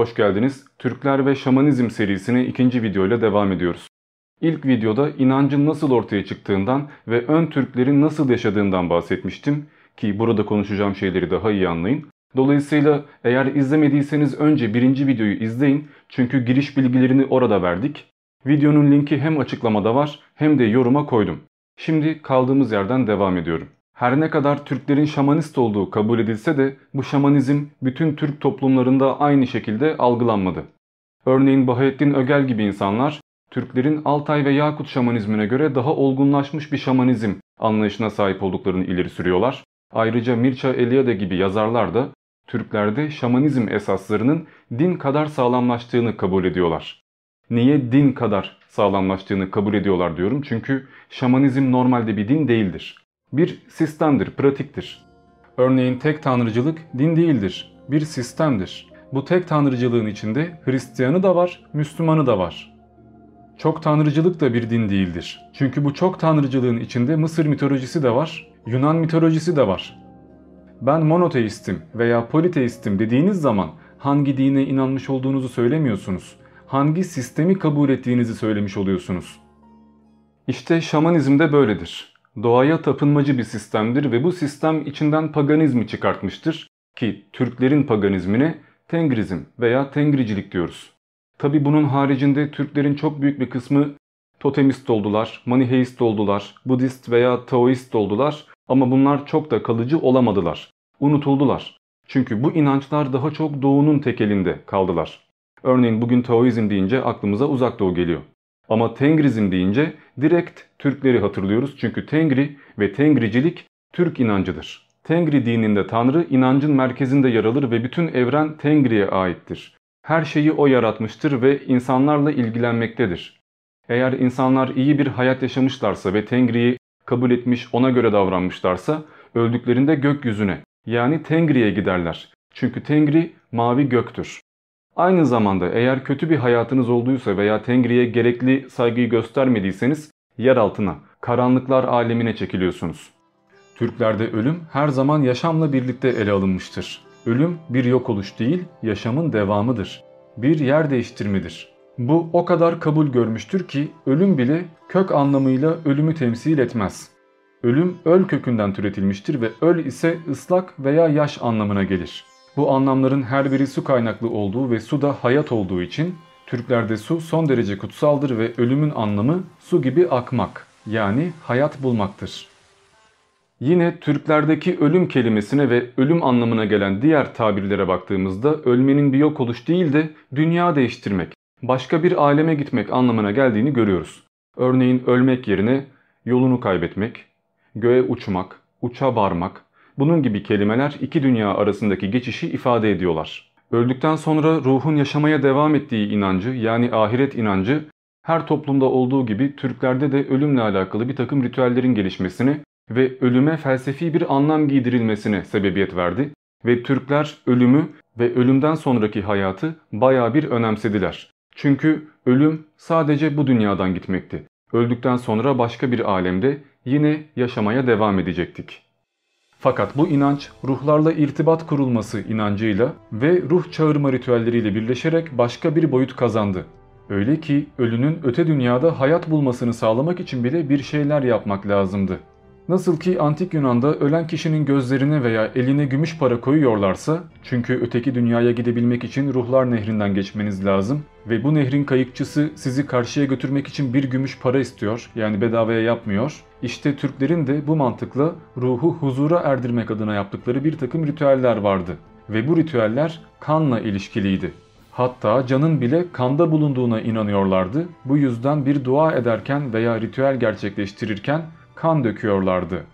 Hoş geldiniz. Türkler ve Şamanizm serisine ikinci videoyla devam ediyoruz. İlk videoda inancın nasıl ortaya çıktığından ve ön Türklerin nasıl yaşadığından bahsetmiştim ki burada konuşacağım şeyleri daha iyi anlayın. Dolayısıyla eğer izlemediyseniz önce birinci videoyu izleyin çünkü giriş bilgilerini orada verdik. Videonun linki hem açıklamada var hem de yoruma koydum. Şimdi kaldığımız yerden devam ediyorum. Her ne kadar Türklerin şamanist olduğu kabul edilse de bu şamanizm bütün Türk toplumlarında aynı şekilde algılanmadı. Örneğin Bahattin Ögel gibi insanlar Türklerin Altay ve Yakut şamanizmine göre daha olgunlaşmış bir şamanizm anlayışına sahip olduklarını ileri sürüyorlar. Ayrıca Mirça Eliade gibi yazarlar da Türklerde şamanizm esaslarının din kadar sağlamlaştığını kabul ediyorlar. Niye din kadar sağlamlaştığını kabul ediyorlar diyorum çünkü şamanizm normalde bir din değildir bir sistemdir, pratiktir. Örneğin tek tanrıcılık din değildir, bir sistemdir. Bu tek tanrıcılığın içinde Hristiyanı da var, Müslümanı da var. Çok tanrıcılık da bir din değildir. Çünkü bu çok tanrıcılığın içinde Mısır mitolojisi de var, Yunan mitolojisi de var. Ben monoteistim veya politeistim dediğiniz zaman hangi dine inanmış olduğunuzu söylemiyorsunuz. Hangi sistemi kabul ettiğinizi söylemiş oluyorsunuz. İşte şamanizm de böyledir doğaya tapınmacı bir sistemdir ve bu sistem içinden paganizmi çıkartmıştır ki Türklerin paganizmine Tengrizm veya Tengricilik diyoruz. Tabi bunun haricinde Türklerin çok büyük bir kısmı totemist oldular, maniheist oldular, Budist veya Taoist oldular ama bunlar çok da kalıcı olamadılar. Unutuldular. Çünkü bu inançlar daha çok doğunun tekelinde kaldılar. Örneğin bugün Taoizm deyince aklımıza uzak doğu geliyor. Ama Tengrizm deyince direkt Türkleri hatırlıyoruz. Çünkü Tengri ve Tengricilik Türk inancıdır. Tengri dininde Tanrı inancın merkezinde yer alır ve bütün evren Tengri'ye aittir. Her şeyi O yaratmıştır ve insanlarla ilgilenmektedir. Eğer insanlar iyi bir hayat yaşamışlarsa ve Tengri'yi kabul etmiş ona göre davranmışlarsa öldüklerinde gökyüzüne yani Tengri'ye giderler. Çünkü Tengri mavi göktür. Aynı zamanda eğer kötü bir hayatınız olduysa veya Tengri'ye gerekli saygıyı göstermediyseniz yer altına, karanlıklar alemine çekiliyorsunuz. Türklerde ölüm her zaman yaşamla birlikte ele alınmıştır. Ölüm bir yok oluş değil, yaşamın devamıdır. Bir yer değiştirmedir. Bu o kadar kabul görmüştür ki ölüm bile kök anlamıyla ölümü temsil etmez. Ölüm öl kökünden türetilmiştir ve öl ise ıslak veya yaş anlamına gelir. Bu anlamların her biri su kaynaklı olduğu ve su da hayat olduğu için Türklerde su son derece kutsaldır ve ölümün anlamı su gibi akmak yani hayat bulmaktır. Yine Türklerdeki ölüm kelimesine ve ölüm anlamına gelen diğer tabirlere baktığımızda ölmenin bir yok oluş değil de dünya değiştirmek, başka bir aleme gitmek anlamına geldiğini görüyoruz. Örneğin ölmek yerine yolunu kaybetmek, göğe uçmak, uça varmak, bunun gibi kelimeler iki dünya arasındaki geçişi ifade ediyorlar. Öldükten sonra ruhun yaşamaya devam ettiği inancı yani ahiret inancı her toplumda olduğu gibi Türklerde de ölümle alakalı bir takım ritüellerin gelişmesine ve ölüme felsefi bir anlam giydirilmesine sebebiyet verdi ve Türkler ölümü ve ölümden sonraki hayatı baya bir önemsediler. Çünkü ölüm sadece bu dünyadan gitmekti. Öldükten sonra başka bir alemde yine yaşamaya devam edecektik. Fakat bu inanç ruhlarla irtibat kurulması inancıyla ve ruh çağırma ritüelleriyle birleşerek başka bir boyut kazandı. Öyle ki ölünün öte dünyada hayat bulmasını sağlamak için bile bir şeyler yapmak lazımdı. Nasıl ki antik Yunan'da ölen kişinin gözlerine veya eline gümüş para koyuyorlarsa çünkü öteki dünyaya gidebilmek için ruhlar nehrinden geçmeniz lazım ve bu nehrin kayıkçısı sizi karşıya götürmek için bir gümüş para istiyor yani bedavaya yapmıyor. İşte Türklerin de bu mantıkla ruhu huzura erdirmek adına yaptıkları bir takım ritüeller vardı ve bu ritüeller kanla ilişkiliydi. Hatta canın bile kanda bulunduğuna inanıyorlardı. Bu yüzden bir dua ederken veya ritüel gerçekleştirirken kan döküyorlardı.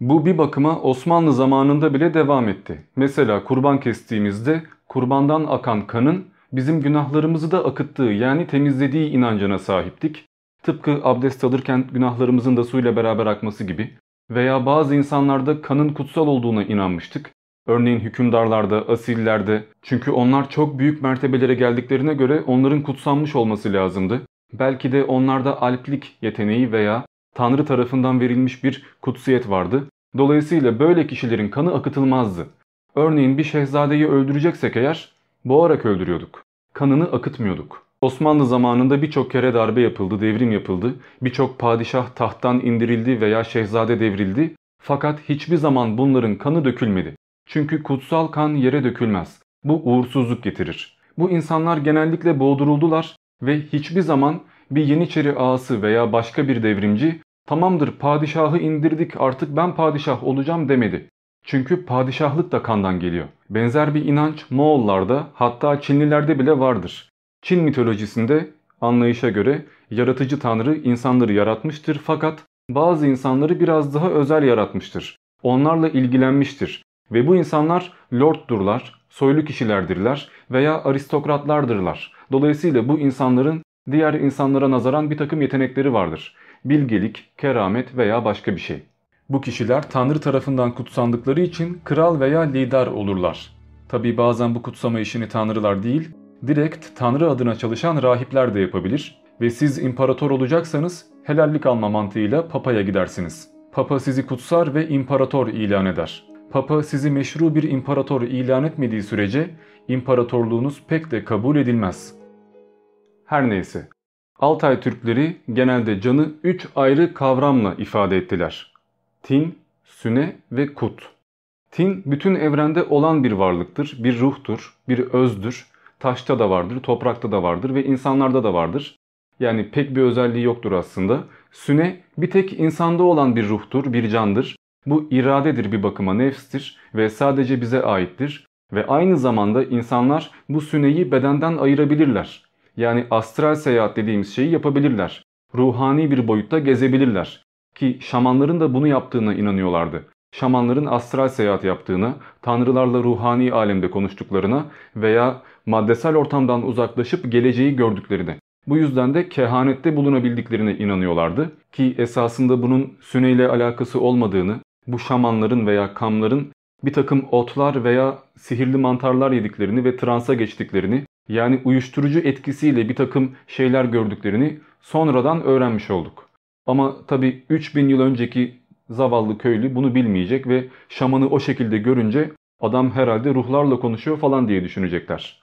Bu bir bakıma Osmanlı zamanında bile devam etti. Mesela kurban kestiğimizde kurbandan akan kanın bizim günahlarımızı da akıttığı yani temizlediği inancına sahiptik. Tıpkı abdest alırken günahlarımızın da suyla beraber akması gibi. Veya bazı insanlarda kanın kutsal olduğuna inanmıştık. Örneğin hükümdarlarda, asillerde çünkü onlar çok büyük mertebelere geldiklerine göre onların kutsanmış olması lazımdı. Belki de onlarda alplik yeteneği veya Tanrı tarafından verilmiş bir kutsiyet vardı. Dolayısıyla böyle kişilerin kanı akıtılmazdı. Örneğin bir şehzadeyi öldüreceksek eğer Boğarak öldürüyorduk. Kanını akıtmıyorduk. Osmanlı zamanında birçok kere darbe yapıldı, devrim yapıldı. Birçok padişah tahttan indirildi veya şehzade devrildi. Fakat hiçbir zaman bunların kanı dökülmedi. Çünkü kutsal kan yere dökülmez. Bu uğursuzluk getirir. Bu insanlar genellikle boğduruldular ve hiçbir zaman bir Yeniçeri ağası veya başka bir devrimci tamamdır padişahı indirdik artık ben padişah olacağım demedi. Çünkü padişahlık da kandan geliyor. Benzer bir inanç Moğollarda hatta Çinlilerde bile vardır. Çin mitolojisinde anlayışa göre yaratıcı tanrı insanları yaratmıştır fakat bazı insanları biraz daha özel yaratmıştır. Onlarla ilgilenmiştir ve bu insanlar lorddurlar, soylu kişilerdirler veya aristokratlardırlar. Dolayısıyla bu insanların diğer insanlara nazaran bir takım yetenekleri vardır. Bilgelik, keramet veya başka bir şey. Bu kişiler Tanrı tarafından kutsandıkları için kral veya lider olurlar. Tabi bazen bu kutsama işini tanrılar değil, direkt Tanrı adına çalışan rahipler de yapabilir ve siz imparator olacaksanız helallik alma mantığıyla papaya gidersiniz. Papa sizi kutsar ve imparator ilan eder. Papa sizi meşru bir imparator ilan etmediği sürece imparatorluğunuz pek de kabul edilmez. Her neyse. Altay Türkleri genelde canı üç ayrı kavramla ifade ettiler. Tin, Süne ve Kut. Tin bütün evrende olan bir varlıktır, bir ruhtur, bir özdür. Taşta da vardır, toprakta da vardır ve insanlarda da vardır. Yani pek bir özelliği yoktur aslında. Süne bir tek insanda olan bir ruhtur, bir candır. Bu iradedir bir bakıma nefstir ve sadece bize aittir. Ve aynı zamanda insanlar bu süneyi bedenden ayırabilirler. Yani astral seyahat dediğimiz şeyi yapabilirler. Ruhani bir boyutta gezebilirler. Ki şamanların da bunu yaptığına inanıyorlardı. Şamanların astral seyahat yaptığına, tanrılarla ruhani alemde konuştuklarına veya maddesel ortamdan uzaklaşıp geleceği gördüklerine. Bu yüzden de kehanette bulunabildiklerine inanıyorlardı ki esasında bunun süneyle alakası olmadığını, bu şamanların veya kamların bir takım otlar veya sihirli mantarlar yediklerini ve transa geçtiklerini yani uyuşturucu etkisiyle bir takım şeyler gördüklerini sonradan öğrenmiş olduk. Ama tabi 3000 yıl önceki zavallı köylü bunu bilmeyecek ve şamanı o şekilde görünce adam herhalde ruhlarla konuşuyor falan diye düşünecekler.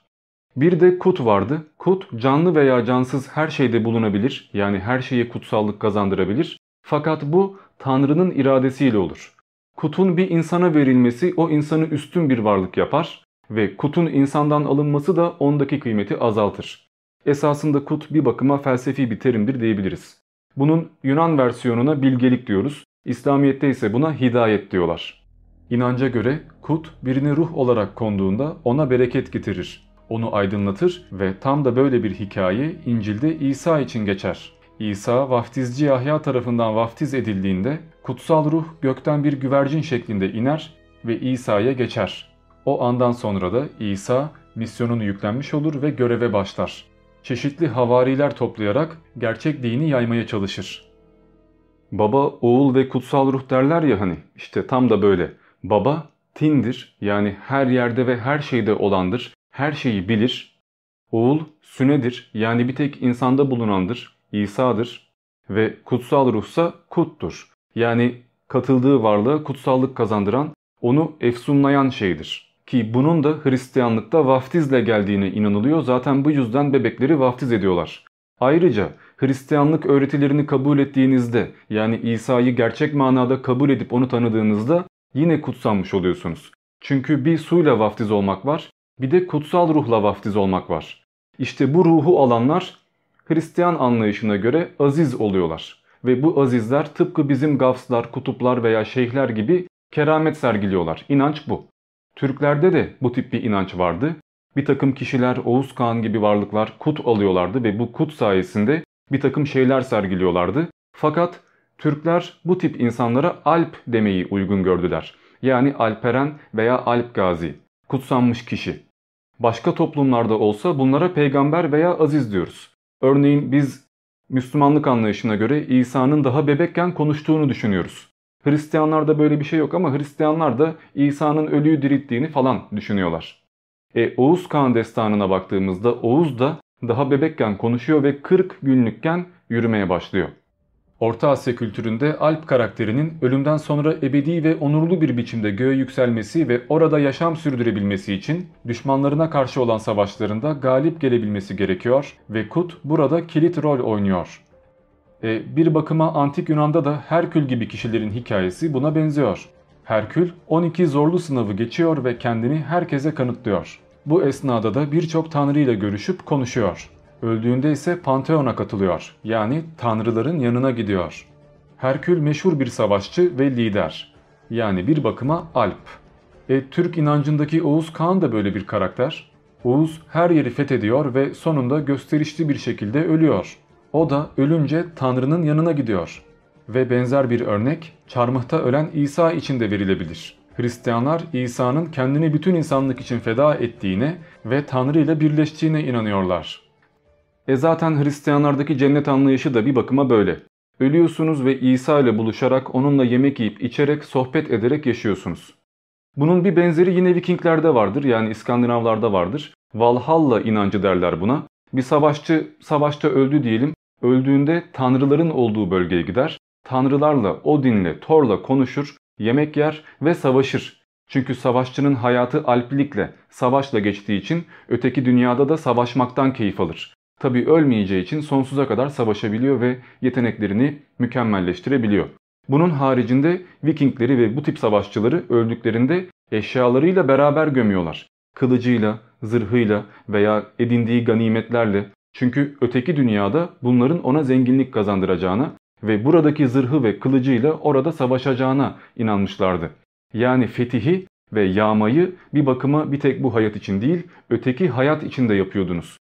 Bir de kut vardı. Kut canlı veya cansız her şeyde bulunabilir yani her şeye kutsallık kazandırabilir. Fakat bu Tanrı'nın iradesiyle olur. Kutun bir insana verilmesi o insanı üstün bir varlık yapar ve kutun insandan alınması da ondaki kıymeti azaltır. Esasında kut bir bakıma felsefi bir terimdir diyebiliriz. Bunun Yunan versiyonuna bilgelik diyoruz. İslamiyet'te ise buna hidayet diyorlar. İnanca göre kut birine ruh olarak konduğunda ona bereket getirir. Onu aydınlatır ve tam da böyle bir hikaye İncil'de İsa için geçer. İsa vaftizci Yahya tarafından vaftiz edildiğinde kutsal ruh gökten bir güvercin şeklinde iner ve İsa'ya geçer. O andan sonra da İsa misyonunu yüklenmiş olur ve göreve başlar. Çeşitli havariler toplayarak gerçek dini yaymaya çalışır. Baba, oğul ve kutsal ruh derler ya hani işte tam da böyle. Baba tindir yani her yerde ve her şeyde olandır, her şeyi bilir. Oğul sünedir yani bir tek insanda bulunandır, İsa'dır. Ve kutsal ruhsa kuttur yani katıldığı varlığa kutsallık kazandıran, onu efsunlayan şeydir. Ki bunun da Hristiyanlıkta vaftizle geldiğine inanılıyor. Zaten bu yüzden bebekleri vaftiz ediyorlar. Ayrıca Hristiyanlık öğretilerini kabul ettiğinizde yani İsa'yı gerçek manada kabul edip onu tanıdığınızda yine kutsanmış oluyorsunuz. Çünkü bir suyla vaftiz olmak var bir de kutsal ruhla vaftiz olmak var. İşte bu ruhu alanlar Hristiyan anlayışına göre aziz oluyorlar. Ve bu azizler tıpkı bizim gafslar, kutuplar veya şeyhler gibi keramet sergiliyorlar. İnanç bu. Türklerde de bu tip bir inanç vardı. Bir takım kişiler Oğuz Kağan gibi varlıklar kut alıyorlardı ve bu kut sayesinde bir takım şeyler sergiliyorlardı. Fakat Türkler bu tip insanlara Alp demeyi uygun gördüler. Yani Alperen veya Alp Gazi, kutsanmış kişi. Başka toplumlarda olsa bunlara peygamber veya aziz diyoruz. Örneğin biz Müslümanlık anlayışına göre İsa'nın daha bebekken konuştuğunu düşünüyoruz. Hristiyanlarda böyle bir şey yok ama Hristiyanlar da İsa'nın ölüyü dirilttiğini falan düşünüyorlar. E Oğuz Kağan destanına baktığımızda Oğuz da daha bebekken konuşuyor ve 40 günlükken yürümeye başlıyor. Orta Asya kültüründe Alp karakterinin ölümden sonra ebedi ve onurlu bir biçimde göğe yükselmesi ve orada yaşam sürdürebilmesi için düşmanlarına karşı olan savaşlarında galip gelebilmesi gerekiyor ve Kut burada kilit rol oynuyor. E, bir bakıma antik Yunan'da da Herkül gibi kişilerin hikayesi buna benziyor. Herkül 12 zorlu sınavı geçiyor ve kendini herkese kanıtlıyor. Bu esnada da birçok tanrı ile görüşüp konuşuyor. Öldüğünde ise Pantheon'a katılıyor. Yani tanrıların yanına gidiyor. Herkül meşhur bir savaşçı ve lider. Yani bir bakıma Alp. E, Türk inancındaki Oğuz Kağan da böyle bir karakter. Oğuz her yeri fethediyor ve sonunda gösterişli bir şekilde ölüyor. O da ölünce Tanrı'nın yanına gidiyor. Ve benzer bir örnek çarmıhta ölen İsa için de verilebilir. Hristiyanlar İsa'nın kendini bütün insanlık için feda ettiğine ve Tanrı ile birleştiğine inanıyorlar. E zaten Hristiyanlardaki cennet anlayışı da bir bakıma böyle. Ölüyorsunuz ve İsa ile buluşarak onunla yemek yiyip içerek sohbet ederek yaşıyorsunuz. Bunun bir benzeri yine Vikinglerde vardır yani İskandinavlarda vardır. Valhalla inancı derler buna. Bir savaşçı savaşta öldü diyelim. Öldüğünde tanrıların olduğu bölgeye gider. Tanrılarla, Odin'le, Thor'la konuşur, yemek yer ve savaşır. Çünkü savaşçının hayatı alplikle, savaşla geçtiği için öteki dünyada da savaşmaktan keyif alır. Tabi ölmeyeceği için sonsuza kadar savaşabiliyor ve yeteneklerini mükemmelleştirebiliyor. Bunun haricinde Vikingleri ve bu tip savaşçıları öldüklerinde eşyalarıyla beraber gömüyorlar. Kılıcıyla, zırhıyla veya edindiği ganimetlerle. Çünkü öteki dünyada bunların ona zenginlik kazandıracağına ve buradaki zırhı ve kılıcıyla orada savaşacağına inanmışlardı. Yani fetihi ve yağmayı bir bakıma bir tek bu hayat için değil, öteki hayat için de yapıyordunuz.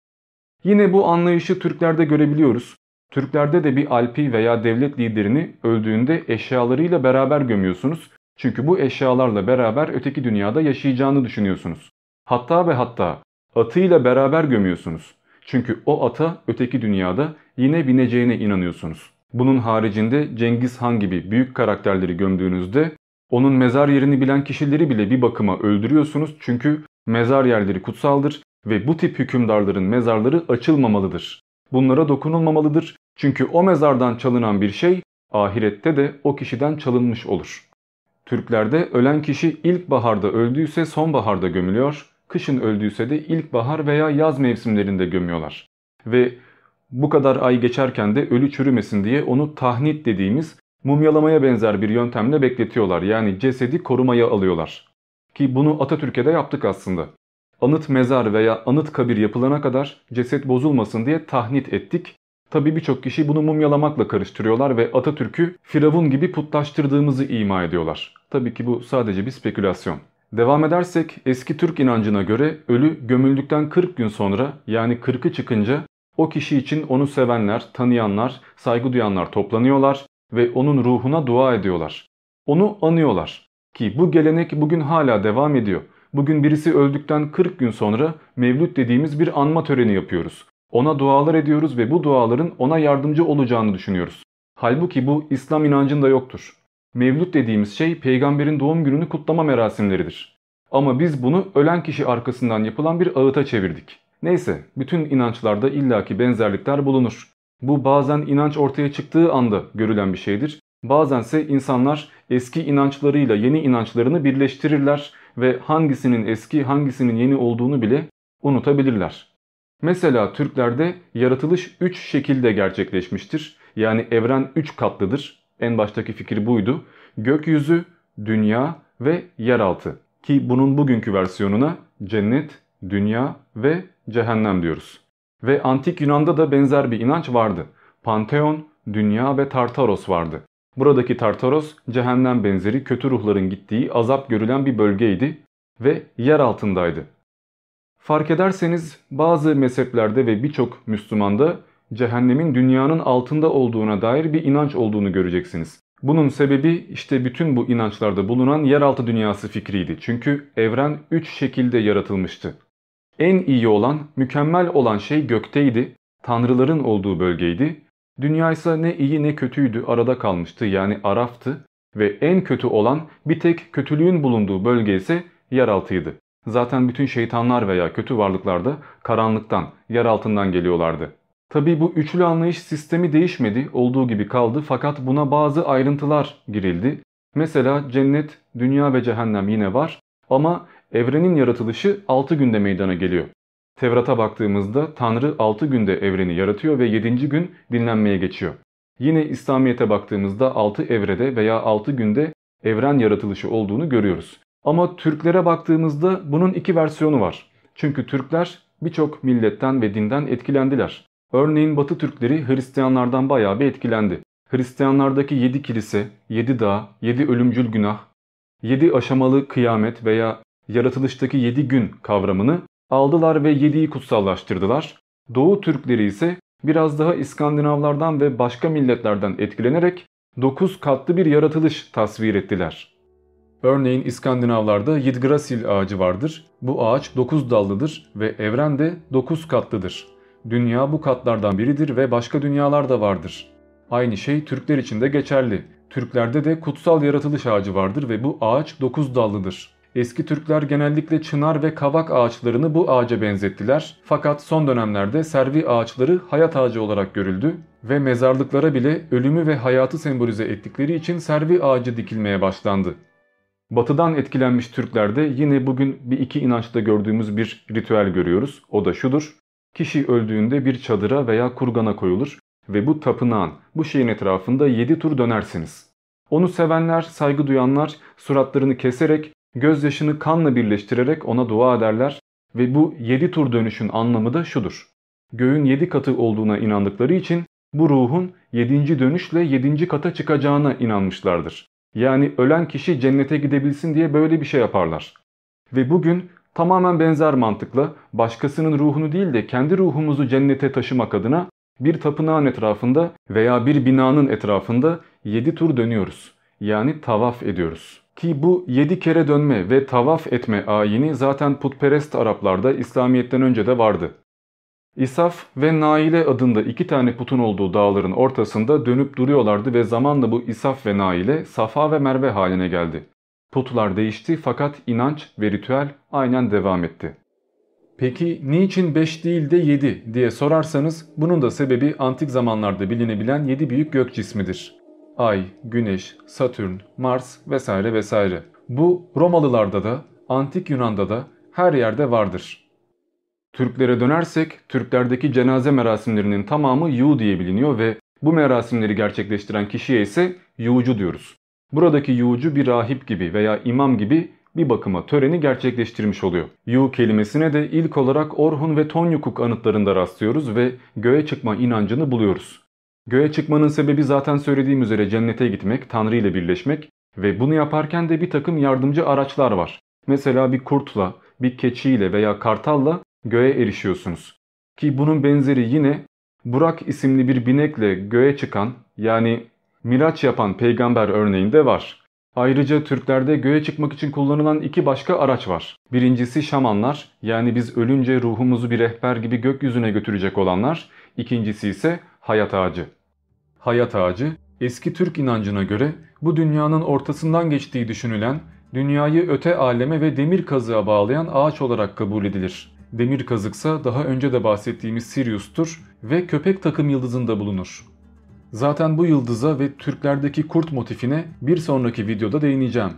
Yine bu anlayışı Türklerde görebiliyoruz. Türklerde de bir alpi veya devlet liderini öldüğünde eşyalarıyla beraber gömüyorsunuz. Çünkü bu eşyalarla beraber öteki dünyada yaşayacağını düşünüyorsunuz. Hatta ve hatta atıyla beraber gömüyorsunuz. Çünkü o ata öteki dünyada yine bineceğine inanıyorsunuz. Bunun haricinde Cengiz Han gibi büyük karakterleri gömdüğünüzde onun mezar yerini bilen kişileri bile bir bakıma öldürüyorsunuz. Çünkü mezar yerleri kutsaldır ve bu tip hükümdarların mezarları açılmamalıdır. Bunlara dokunulmamalıdır çünkü o mezardan çalınan bir şey ahirette de o kişiden çalınmış olur. Türklerde ölen kişi ilkbaharda öldüyse sonbaharda gömülüyor, kışın öldüyse de ilkbahar veya yaz mevsimlerinde gömüyorlar. Ve bu kadar ay geçerken de ölü çürümesin diye onu tahnit dediğimiz mumyalamaya benzer bir yöntemle bekletiyorlar. Yani cesedi korumaya alıyorlar. Ki bunu Atatürk'e de yaptık aslında anıt mezar veya anıt kabir yapılana kadar ceset bozulmasın diye tahnit ettik. Tabi birçok kişi bunu mumyalamakla karıştırıyorlar ve Atatürk'ü Firavun gibi putlaştırdığımızı ima ediyorlar. Tabii ki bu sadece bir spekülasyon. Devam edersek eski Türk inancına göre ölü gömüldükten 40 gün sonra yani 40'ı çıkınca o kişi için onu sevenler, tanıyanlar, saygı duyanlar toplanıyorlar ve onun ruhuna dua ediyorlar. Onu anıyorlar. Ki bu gelenek bugün hala devam ediyor. Bugün birisi öldükten 40 gün sonra mevlüt dediğimiz bir anma töreni yapıyoruz. Ona dualar ediyoruz ve bu duaların ona yardımcı olacağını düşünüyoruz. Halbuki bu İslam inancında yoktur. Mevlüt dediğimiz şey peygamberin doğum gününü kutlama merasimleridir. Ama biz bunu ölen kişi arkasından yapılan bir ağıta çevirdik. Neyse bütün inançlarda illaki benzerlikler bulunur. Bu bazen inanç ortaya çıktığı anda görülen bir şeydir. Bazense insanlar eski inançlarıyla yeni inançlarını birleştirirler ve hangisinin eski hangisinin yeni olduğunu bile unutabilirler. Mesela Türklerde yaratılış 3 şekilde gerçekleşmiştir. Yani evren 3 katlıdır. En baştaki fikir buydu. Gökyüzü, dünya ve yeraltı. Ki bunun bugünkü versiyonuna cennet, dünya ve cehennem diyoruz. Ve antik Yunan'da da benzer bir inanç vardı. Panteon, dünya ve Tartaros vardı. Buradaki Tartaros cehennem benzeri kötü ruhların gittiği azap görülen bir bölgeydi ve yer altındaydı. Fark ederseniz bazı mezheplerde ve birçok Müslümanda cehennemin dünyanın altında olduğuna dair bir inanç olduğunu göreceksiniz. Bunun sebebi işte bütün bu inançlarda bulunan yeraltı dünyası fikriydi. Çünkü evren 3 şekilde yaratılmıştı. En iyi olan, mükemmel olan şey gökteydi, tanrıların olduğu bölgeydi Dünya ise ne iyi ne kötüydü arada kalmıştı yani Araf'tı ve en kötü olan bir tek kötülüğün bulunduğu bölge ise yeraltıydı. Zaten bütün şeytanlar veya kötü varlıklar da karanlıktan, yer altından geliyorlardı. Tabi bu üçlü anlayış sistemi değişmedi, olduğu gibi kaldı fakat buna bazı ayrıntılar girildi. Mesela cennet, dünya ve cehennem yine var ama evrenin yaratılışı 6 günde meydana geliyor. Tevrat'a baktığımızda Tanrı 6 günde evreni yaratıyor ve 7. gün dinlenmeye geçiyor. Yine İslamiyet'e baktığımızda 6 evrede veya 6 günde evren yaratılışı olduğunu görüyoruz. Ama Türklere baktığımızda bunun iki versiyonu var. Çünkü Türkler birçok milletten ve dinden etkilendiler. Örneğin Batı Türkleri Hristiyanlardan bayağı bir etkilendi. Hristiyanlardaki 7 kilise, 7 dağ, 7 ölümcül günah, 7 aşamalı kıyamet veya yaratılıştaki 7 gün kavramını aldılar ve 7'yi kutsallaştırdılar. Doğu Türkleri ise biraz daha İskandinavlardan ve başka milletlerden etkilenerek 9 katlı bir yaratılış tasvir ettiler. Örneğin İskandinavlarda Yggdrasil ağacı vardır. Bu ağaç 9 dallıdır ve evren de 9 katlıdır. Dünya bu katlardan biridir ve başka dünyalar da vardır. Aynı şey Türkler için de geçerli. Türklerde de kutsal yaratılış ağacı vardır ve bu ağaç 9 dallıdır. Eski Türkler genellikle çınar ve kavak ağaçlarını bu ağaca benzettiler. Fakat son dönemlerde servi ağaçları hayat ağacı olarak görüldü ve mezarlıklara bile ölümü ve hayatı sembolize ettikleri için servi ağacı dikilmeye başlandı. Batıdan etkilenmiş Türklerde yine bugün bir iki inançta gördüğümüz bir ritüel görüyoruz. O da şudur. Kişi öldüğünde bir çadıra veya kurgana koyulur ve bu tapınağın, bu şeyin etrafında 7 tur dönersiniz. Onu sevenler, saygı duyanlar suratlarını keserek, gözyaşını kanla birleştirerek ona dua ederler ve bu 7 tur dönüşün anlamı da şudur. Göğün 7 katı olduğuna inandıkları için bu ruhun 7. dönüşle 7. kata çıkacağına inanmışlardır. Yani ölen kişi cennete gidebilsin diye böyle bir şey yaparlar. Ve bugün tamamen benzer mantıkla başkasının ruhunu değil de kendi ruhumuzu cennete taşımak adına bir tapınağın etrafında veya bir binanın etrafında 7 tur dönüyoruz. Yani tavaf ediyoruz. Ki bu 7 kere dönme ve tavaf etme ayini zaten putperest Araplarda İslamiyet'ten önce de vardı. İsaf ve Naile adında iki tane putun olduğu dağların ortasında dönüp duruyorlardı ve zamanla bu İsaf ve Naile Safa ve Merve haline geldi. Putlar değişti fakat inanç ve ritüel aynen devam etti. Peki niçin 5 değil de 7 diye sorarsanız bunun da sebebi antik zamanlarda bilinebilen 7 büyük gök cismidir. Ay, Güneş, Satürn, Mars vesaire vesaire. Bu Romalılarda da, antik Yunan'da da her yerde vardır. Türklere dönersek Türklerdeki cenaze merasimlerinin tamamı yu diye biliniyor ve bu merasimleri gerçekleştiren kişiye ise yuğucu diyoruz. Buradaki yuğucu bir rahip gibi veya imam gibi bir bakıma töreni gerçekleştirmiş oluyor. Yu kelimesine de ilk olarak Orhun ve Tonyukuk anıtlarında rastlıyoruz ve göğe çıkma inancını buluyoruz. Göğe çıkmanın sebebi zaten söylediğim üzere cennete gitmek, Tanrı ile birleşmek ve bunu yaparken de bir takım yardımcı araçlar var. Mesela bir kurtla, bir keçiyle veya kartalla göğe erişiyorsunuz. Ki bunun benzeri yine Burak isimli bir binekle göğe çıkan yani miraç yapan peygamber örneğinde var. Ayrıca Türklerde göğe çıkmak için kullanılan iki başka araç var. Birincisi şamanlar yani biz ölünce ruhumuzu bir rehber gibi gökyüzüne götürecek olanlar. İkincisi ise hayat ağacı. Hayat ağacı eski Türk inancına göre bu dünyanın ortasından geçtiği düşünülen dünyayı öte aleme ve demir kazığa bağlayan ağaç olarak kabul edilir. Demir kazıksa daha önce de bahsettiğimiz Sirius'tur ve köpek takım yıldızında bulunur. Zaten bu yıldıza ve Türklerdeki kurt motifine bir sonraki videoda değineceğim.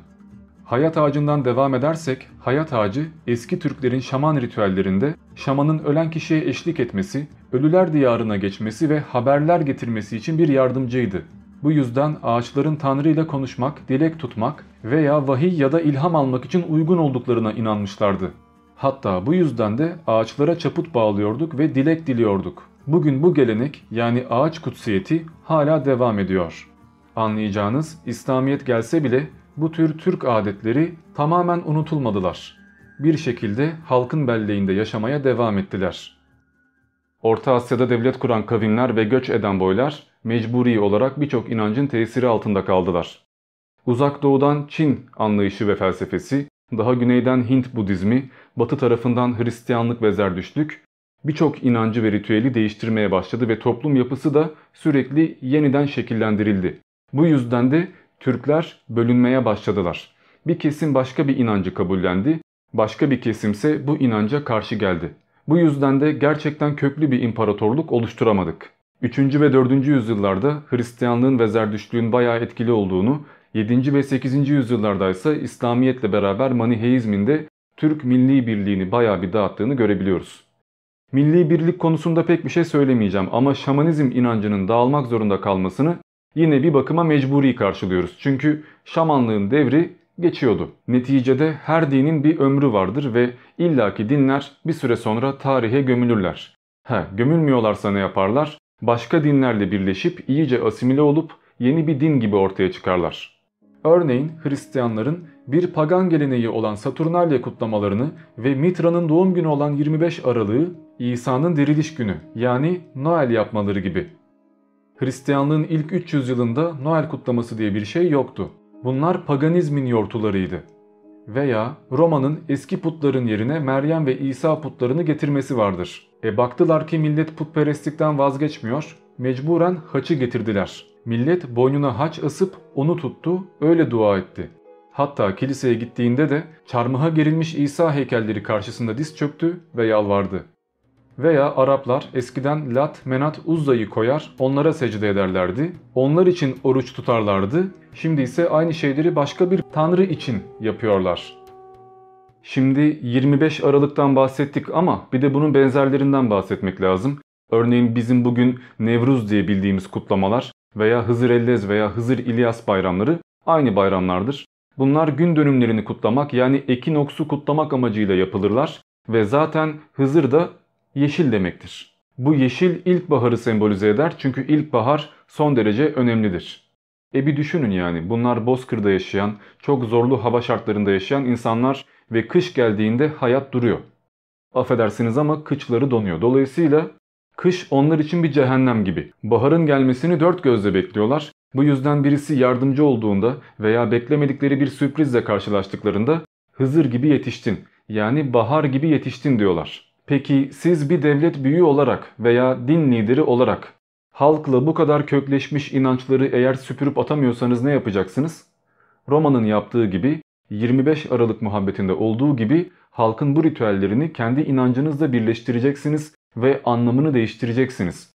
Hayat ağacından devam edersek, hayat ağacı eski Türklerin şaman ritüellerinde şamanın ölen kişiye eşlik etmesi, ölüler diyarına geçmesi ve haberler getirmesi için bir yardımcıydı. Bu yüzden ağaçların Tanrı ile konuşmak, dilek tutmak veya vahiy ya da ilham almak için uygun olduklarına inanmışlardı. Hatta bu yüzden de ağaçlara çaput bağlıyorduk ve dilek diliyorduk. Bugün bu gelenek yani ağaç kutsiyeti hala devam ediyor. Anlayacağınız İslamiyet gelse bile bu tür Türk adetleri tamamen unutulmadılar. Bir şekilde halkın belleğinde yaşamaya devam ettiler. Orta Asya'da devlet kuran kavimler ve göç eden boylar mecburi olarak birçok inancın tesiri altında kaldılar. Uzak doğudan Çin anlayışı ve felsefesi, daha güneyden Hint Budizmi, batı tarafından Hristiyanlık ve Zerdüştlük birçok inancı ve ritüeli değiştirmeye başladı ve toplum yapısı da sürekli yeniden şekillendirildi. Bu yüzden de Türkler bölünmeye başladılar. Bir kesim başka bir inancı kabullendi, başka bir kesimse bu inanca karşı geldi. Bu yüzden de gerçekten köklü bir imparatorluk oluşturamadık. 3. ve 4. yüzyıllarda Hristiyanlığın ve Zerdüştlüğün bayağı etkili olduğunu, 7. ve 8. yüzyıllarda ise İslamiyetle beraber Maniheizmin de Türk milli birliğini bayağı bir dağıttığını görebiliyoruz. Milli birlik konusunda pek bir şey söylemeyeceğim ama şamanizm inancının dağılmak zorunda kalmasını yine bir bakıma mecburi karşılıyoruz. Çünkü şamanlığın devri geçiyordu. Neticede her dinin bir ömrü vardır ve illaki dinler bir süre sonra tarihe gömülürler. He, gömülmüyorlarsa ne yaparlar? Başka dinlerle birleşip iyice asimile olup yeni bir din gibi ortaya çıkarlar. Örneğin Hristiyanların bir pagan geleneği olan Saturnalya kutlamalarını ve Mitra'nın doğum günü olan 25 Aralık'ı İsa'nın diriliş günü yani Noel yapmaları gibi. Hristiyanlığın ilk 300 yılında Noel kutlaması diye bir şey yoktu. Bunlar paganizmin yortularıydı. Veya Roma'nın eski putların yerine Meryem ve İsa putlarını getirmesi vardır. E baktılar ki millet putperestlikten vazgeçmiyor, mecburen haçı getirdiler. Millet boynuna haç asıp onu tuttu, öyle dua etti. Hatta kiliseye gittiğinde de çarmıha gerilmiş İsa heykelleri karşısında diz çöktü ve yalvardı. Veya Araplar eskiden Lat, Menat, Uzza'yı koyar, onlara secde ederlerdi. Onlar için oruç tutarlardı. Şimdi ise aynı şeyleri başka bir tanrı için yapıyorlar. Şimdi 25 Aralık'tan bahsettik ama bir de bunun benzerlerinden bahsetmek lazım. Örneğin bizim bugün Nevruz diye bildiğimiz kutlamalar veya Hızır Ellez veya Hızır İlyas bayramları aynı bayramlardır. Bunlar gün dönümlerini kutlamak yani ekinoksu kutlamak amacıyla yapılırlar ve zaten Hızır da yeşil demektir. Bu yeşil ilkbaharı sembolize eder çünkü ilkbahar son derece önemlidir. E bir düşünün yani bunlar bozkırda yaşayan, çok zorlu hava şartlarında yaşayan insanlar ve kış geldiğinde hayat duruyor. Affedersiniz ama kıçları donuyor. Dolayısıyla kış onlar için bir cehennem gibi. Baharın gelmesini dört gözle bekliyorlar. Bu yüzden birisi yardımcı olduğunda veya beklemedikleri bir sürprizle karşılaştıklarında Hızır gibi yetiştin yani bahar gibi yetiştin diyorlar. Peki siz bir devlet büyüğü olarak veya din lideri olarak halkla bu kadar kökleşmiş inançları eğer süpürüp atamıyorsanız ne yapacaksınız? Roma'nın yaptığı gibi 25 Aralık muhabbetinde olduğu gibi halkın bu ritüellerini kendi inancınızla birleştireceksiniz ve anlamını değiştireceksiniz.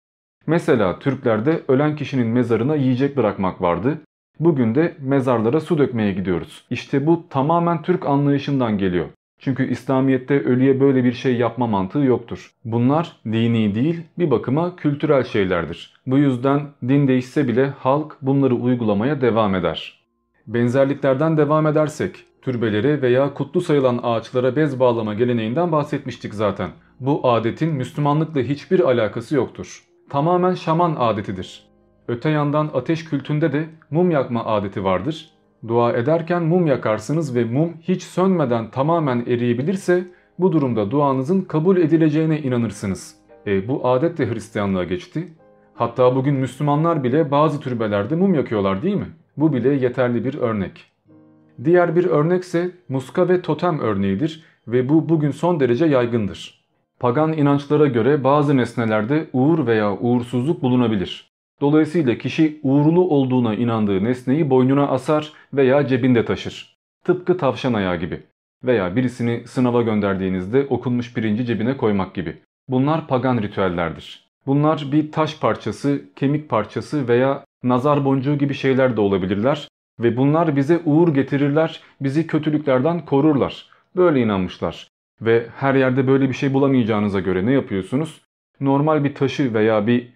Mesela Türklerde ölen kişinin mezarına yiyecek bırakmak vardı. Bugün de mezarlara su dökmeye gidiyoruz. İşte bu tamamen Türk anlayışından geliyor. Çünkü İslamiyet'te ölüye böyle bir şey yapma mantığı yoktur. Bunlar dini değil bir bakıma kültürel şeylerdir. Bu yüzden din değişse bile halk bunları uygulamaya devam eder. Benzerliklerden devam edersek türbelere veya kutlu sayılan ağaçlara bez bağlama geleneğinden bahsetmiştik zaten. Bu adetin Müslümanlıkla hiçbir alakası yoktur. Tamamen şaman adetidir. Öte yandan ateş kültünde de mum yakma adeti vardır Dua ederken mum yakarsınız ve mum hiç sönmeden tamamen eriyebilirse bu durumda duanızın kabul edileceğine inanırsınız. E, bu adet de Hristiyanlığa geçti. Hatta bugün Müslümanlar bile bazı türbelerde mum yakıyorlar değil mi? Bu bile yeterli bir örnek. Diğer bir örnekse muska ve totem örneğidir ve bu bugün son derece yaygındır. Pagan inançlara göre bazı nesnelerde uğur veya uğursuzluk bulunabilir. Dolayısıyla kişi uğurlu olduğuna inandığı nesneyi boynuna asar veya cebinde taşır. Tıpkı tavşan ayağı gibi. Veya birisini sınava gönderdiğinizde okunmuş pirinci cebine koymak gibi. Bunlar pagan ritüellerdir. Bunlar bir taş parçası, kemik parçası veya nazar boncuğu gibi şeyler de olabilirler. Ve bunlar bize uğur getirirler, bizi kötülüklerden korurlar. Böyle inanmışlar. Ve her yerde böyle bir şey bulamayacağınıza göre ne yapıyorsunuz? Normal bir taşı veya bir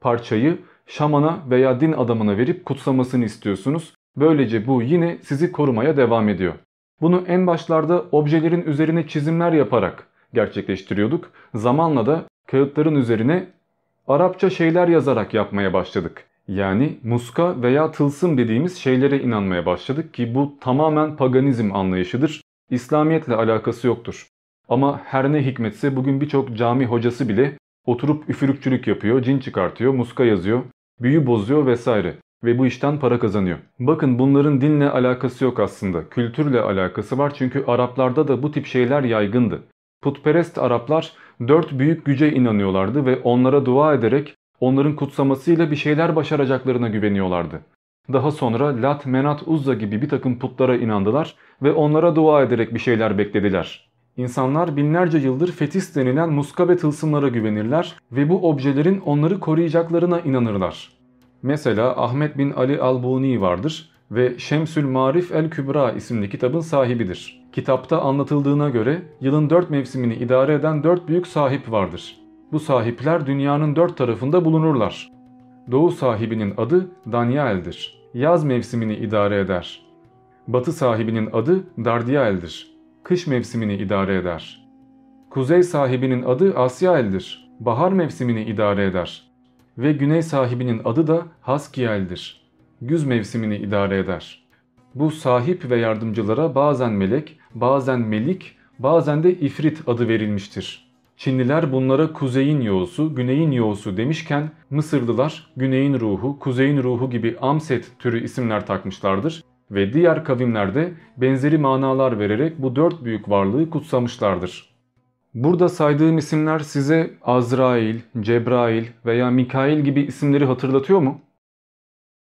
parçayı şamana veya din adamına verip kutsamasını istiyorsunuz. Böylece bu yine sizi korumaya devam ediyor. Bunu en başlarda objelerin üzerine çizimler yaparak gerçekleştiriyorduk. Zamanla da kağıtların üzerine Arapça şeyler yazarak yapmaya başladık. Yani muska veya tılsım dediğimiz şeylere inanmaya başladık ki bu tamamen paganizm anlayışıdır. İslamiyetle alakası yoktur. Ama her ne hikmetse bugün birçok cami hocası bile oturup üfürükçülük yapıyor, cin çıkartıyor, muska yazıyor, büyü bozuyor vesaire ve bu işten para kazanıyor. Bakın bunların dinle alakası yok aslında. Kültürle alakası var çünkü Araplarda da bu tip şeyler yaygındı. Putperest Araplar dört büyük güce inanıyorlardı ve onlara dua ederek onların kutsamasıyla bir şeyler başaracaklarına güveniyorlardı. Daha sonra Lat, Menat, Uzza gibi bir takım putlara inandılar ve onlara dua ederek bir şeyler beklediler. İnsanlar binlerce yıldır fetis denilen muska ve tılsımlara güvenirler ve bu objelerin onları koruyacaklarına inanırlar. Mesela Ahmet bin Ali Albuni vardır ve Şemsül Marif el Kübra isimli kitabın sahibidir. Kitapta anlatıldığına göre yılın dört mevsimini idare eden dört büyük sahip vardır. Bu sahipler dünyanın dört tarafında bulunurlar. Doğu sahibinin adı Daniel'dir. Yaz mevsimini idare eder. Batı sahibinin adı Dardiel'dir. Kış mevsimini idare eder. Kuzey sahibinin adı Asyael'dir. Bahar mevsimini idare eder. Ve güney sahibinin adı da Haskiel'dir. Güz mevsimini idare eder. Bu sahip ve yardımcılara bazen melek, bazen melik, bazen de ifrit adı verilmiştir. Çinliler bunlara kuzeyin yoğusu, güneyin yoğusu demişken Mısırlılar güneyin ruhu, kuzeyin ruhu gibi Amset türü isimler takmışlardır ve diğer kavimlerde benzeri manalar vererek bu dört büyük varlığı kutsamışlardır. Burada saydığım isimler size Azrail, Cebrail veya Mikail gibi isimleri hatırlatıyor mu?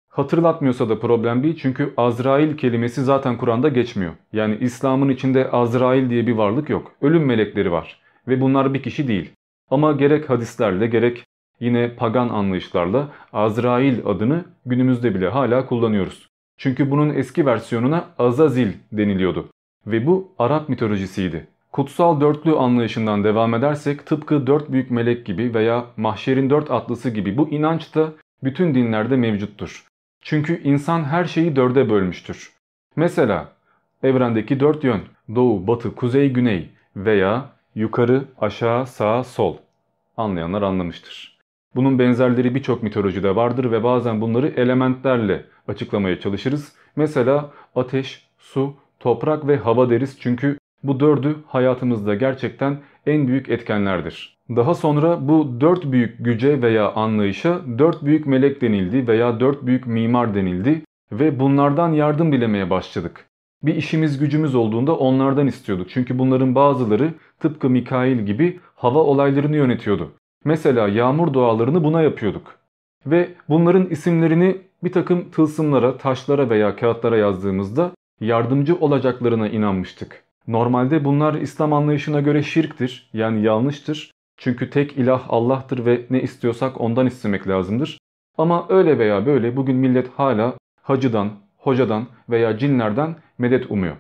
Hatırlatmıyorsa da problem değil çünkü Azrail kelimesi zaten Kur'an'da geçmiyor. Yani İslam'ın içinde Azrail diye bir varlık yok. Ölüm melekleri var ve bunlar bir kişi değil. Ama gerek hadislerle gerek yine pagan anlayışlarla Azrail adını günümüzde bile hala kullanıyoruz. Çünkü bunun eski versiyonuna Azazil deniliyordu ve bu Arap mitolojisiydi. Kutsal dörtlü anlayışından devam edersek tıpkı dört büyük melek gibi veya mahşerin dört atlısı gibi bu inanç da bütün dinlerde mevcuttur. Çünkü insan her şeyi dörde bölmüştür. Mesela evrendeki dört yön doğu, batı, kuzey, güney veya yukarı, aşağı, sağ, sol anlayanlar anlamıştır. Bunun benzerleri birçok mitolojide vardır ve bazen bunları elementlerle açıklamaya çalışırız. Mesela ateş, su, toprak ve hava deriz çünkü bu dördü hayatımızda gerçekten en büyük etkenlerdir. Daha sonra bu dört büyük güce veya anlayışa dört büyük melek denildi veya dört büyük mimar denildi ve bunlardan yardım dilemeye başladık. Bir işimiz gücümüz olduğunda onlardan istiyorduk. Çünkü bunların bazıları tıpkı Mikail gibi hava olaylarını yönetiyordu. Mesela yağmur dualarını buna yapıyorduk. Ve bunların isimlerini bir takım tılsımlara, taşlara veya kağıtlara yazdığımızda yardımcı olacaklarına inanmıştık. Normalde bunlar İslam anlayışına göre şirktir yani yanlıştır. Çünkü tek ilah Allah'tır ve ne istiyorsak ondan istemek lazımdır. Ama öyle veya böyle bugün millet hala hacıdan, hocadan veya cinlerden medet umuyor.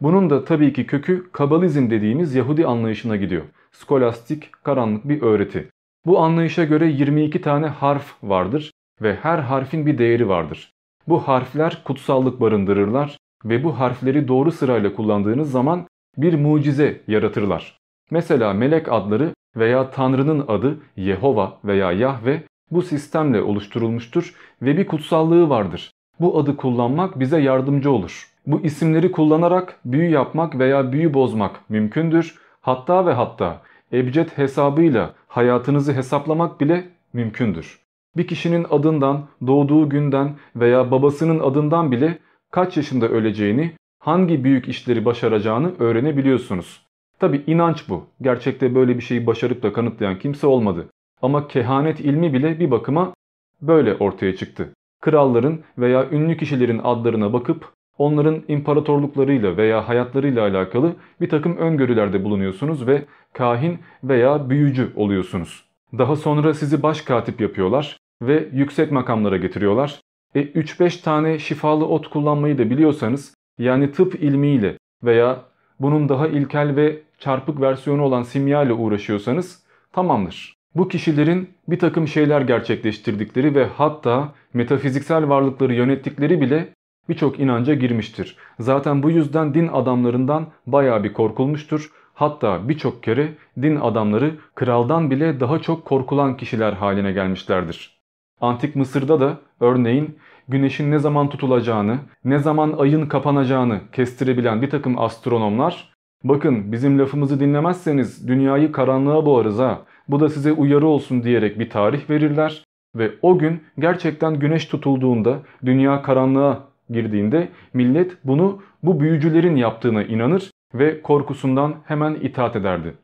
Bunun da tabii ki kökü Kabalizm dediğimiz Yahudi anlayışına gidiyor. Skolastik, karanlık bir öğreti. Bu anlayışa göre 22 tane harf vardır ve her harfin bir değeri vardır. Bu harfler kutsallık barındırırlar ve bu harfleri doğru sırayla kullandığınız zaman bir mucize yaratırlar. Mesela melek adları veya Tanrı'nın adı Yehova veya Yahve bu sistemle oluşturulmuştur ve bir kutsallığı vardır. Bu adı kullanmak bize yardımcı olur. Bu isimleri kullanarak büyü yapmak veya büyü bozmak mümkündür. Hatta ve hatta ebced hesabıyla hayatınızı hesaplamak bile mümkündür. Bir kişinin adından, doğduğu günden veya babasının adından bile kaç yaşında öleceğini, hangi büyük işleri başaracağını öğrenebiliyorsunuz. Tabi inanç bu. Gerçekte böyle bir şeyi başarıp da kanıtlayan kimse olmadı. Ama kehanet ilmi bile bir bakıma böyle ortaya çıktı. Kralların veya ünlü kişilerin adlarına bakıp onların imparatorluklarıyla veya hayatlarıyla alakalı bir takım öngörülerde bulunuyorsunuz ve kahin veya büyücü oluyorsunuz. Daha sonra sizi baş katip yapıyorlar ve yüksek makamlara getiriyorlar. E 3-5 tane şifalı ot kullanmayı da biliyorsanız yani tıp ilmiyle veya bunun daha ilkel ve çarpık versiyonu olan simya ile uğraşıyorsanız tamamdır. Bu kişilerin bir takım şeyler gerçekleştirdikleri ve hatta metafiziksel varlıkları yönettikleri bile birçok inanca girmiştir. Zaten bu yüzden din adamlarından baya bir korkulmuştur. Hatta birçok kere din adamları kraldan bile daha çok korkulan kişiler haline gelmişlerdir. Antik Mısır'da da örneğin güneşin ne zaman tutulacağını, ne zaman ayın kapanacağını kestirebilen bir takım astronomlar bakın bizim lafımızı dinlemezseniz dünyayı karanlığa boğarız ha bu da size uyarı olsun diyerek bir tarih verirler ve o gün gerçekten güneş tutulduğunda dünya karanlığa girdiğinde millet bunu bu büyücülerin yaptığına inanır ve korkusundan hemen itaat ederdi.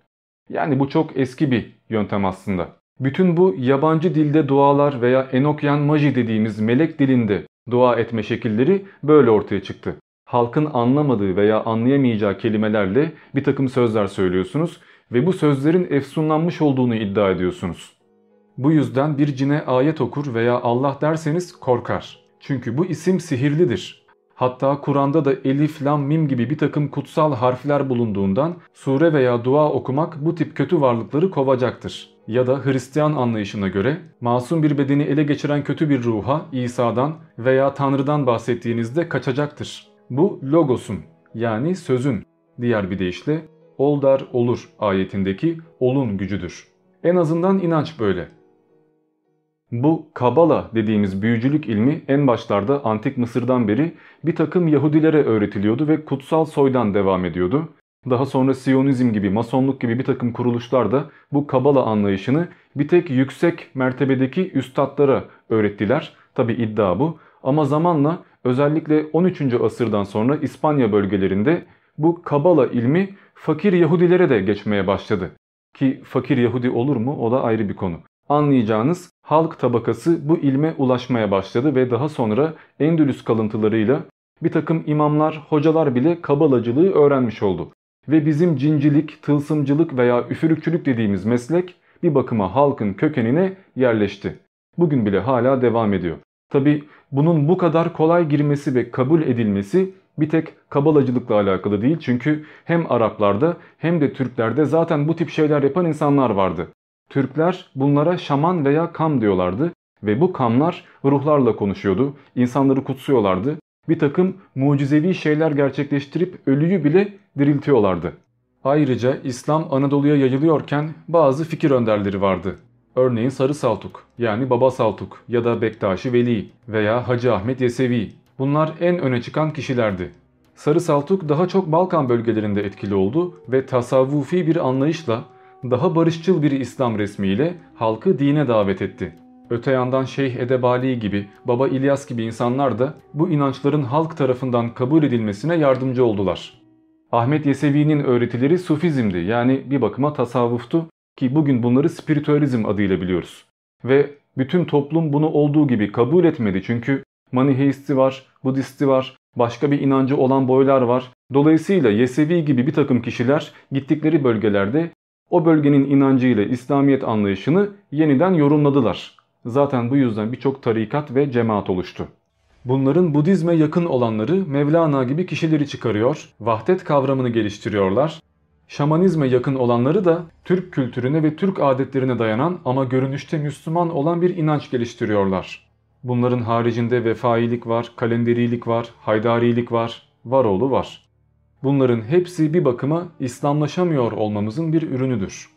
Yani bu çok eski bir yöntem aslında. Bütün bu yabancı dilde dualar veya Enokyan Maji dediğimiz melek dilinde dua etme şekilleri böyle ortaya çıktı. halkın anlamadığı veya anlayamayacağı kelimelerle bir takım sözler söylüyorsunuz ve bu sözlerin efsunlanmış olduğunu iddia ediyorsunuz. Bu yüzden bir cine ayet okur veya Allah derseniz korkar. Çünkü bu isim sihirlidir. Hatta Kur'an'da da elif, lam, mim gibi bir takım kutsal harfler bulunduğundan sure veya dua okumak bu tip kötü varlıkları kovacaktır. Ya da Hristiyan anlayışına göre masum bir bedeni ele geçiren kötü bir ruha İsa'dan veya Tanrı'dan bahsettiğinizde kaçacaktır. Bu logosun yani sözün diğer bir deyişle ol der olur ayetindeki olun gücüdür. En azından inanç böyle. Bu Kabala dediğimiz büyücülük ilmi en başlarda Antik Mısır'dan beri bir takım Yahudilere öğretiliyordu ve kutsal soydan devam ediyordu. Daha sonra Siyonizm gibi, Masonluk gibi bir takım kuruluşlar da bu Kabala anlayışını bir tek yüksek mertebedeki üstadlara öğrettiler. Tabi iddia bu. Ama zamanla özellikle 13. asırdan sonra İspanya bölgelerinde bu Kabala ilmi fakir Yahudilere de geçmeye başladı. Ki fakir Yahudi olur mu o da ayrı bir konu. Anlayacağınız halk tabakası bu ilme ulaşmaya başladı ve daha sonra Endülüs kalıntılarıyla bir takım imamlar, hocalar bile kabalacılığı öğrenmiş oldu. Ve bizim cincilik, tılsımcılık veya üfürükçülük dediğimiz meslek bir bakıma halkın kökenine yerleşti. Bugün bile hala devam ediyor. Tabi bunun bu kadar kolay girmesi ve kabul edilmesi bir tek kabalacılıkla alakalı değil. Çünkü hem Araplarda hem de Türklerde zaten bu tip şeyler yapan insanlar vardı. Türkler bunlara şaman veya kam diyorlardı ve bu kamlar ruhlarla konuşuyordu, insanları kutsuyorlardı, bir takım mucizevi şeyler gerçekleştirip ölüyü bile diriltiyorlardı. Ayrıca İslam Anadolu'ya yayılıyorken bazı fikir önderleri vardı. Örneğin Sarı Saltuk yani Baba Saltuk ya da Bektaşi Veli veya Hacı Ahmet Yesevi. Bunlar en öne çıkan kişilerdi. Sarı Saltuk daha çok Balkan bölgelerinde etkili oldu ve tasavvufi bir anlayışla daha barışçıl bir İslam resmiyle halkı dine davet etti. Öte yandan Şeyh Edebali gibi, Baba İlyas gibi insanlar da bu inançların halk tarafından kabul edilmesine yardımcı oldular. Ahmet Yesevi'nin öğretileri sufizmdi yani bir bakıma tasavvuftu ki bugün bunları spiritüalizm adıyla biliyoruz. Ve bütün toplum bunu olduğu gibi kabul etmedi çünkü Maniheisti var, Budisti var, başka bir inancı olan boylar var. Dolayısıyla Yesevi gibi bir takım kişiler gittikleri bölgelerde o bölgenin inancıyla İslamiyet anlayışını yeniden yorumladılar. Zaten bu yüzden birçok tarikat ve cemaat oluştu. Bunların Budizme yakın olanları Mevlana gibi kişileri çıkarıyor, vahdet kavramını geliştiriyorlar. Şamanizme yakın olanları da Türk kültürüne ve Türk adetlerine dayanan ama görünüşte Müslüman olan bir inanç geliştiriyorlar. Bunların haricinde vefailik var, kalenderilik var, haydarilik var, varoğlu var. Bunların hepsi bir bakıma İslamlaşamıyor olmamızın bir ürünüdür.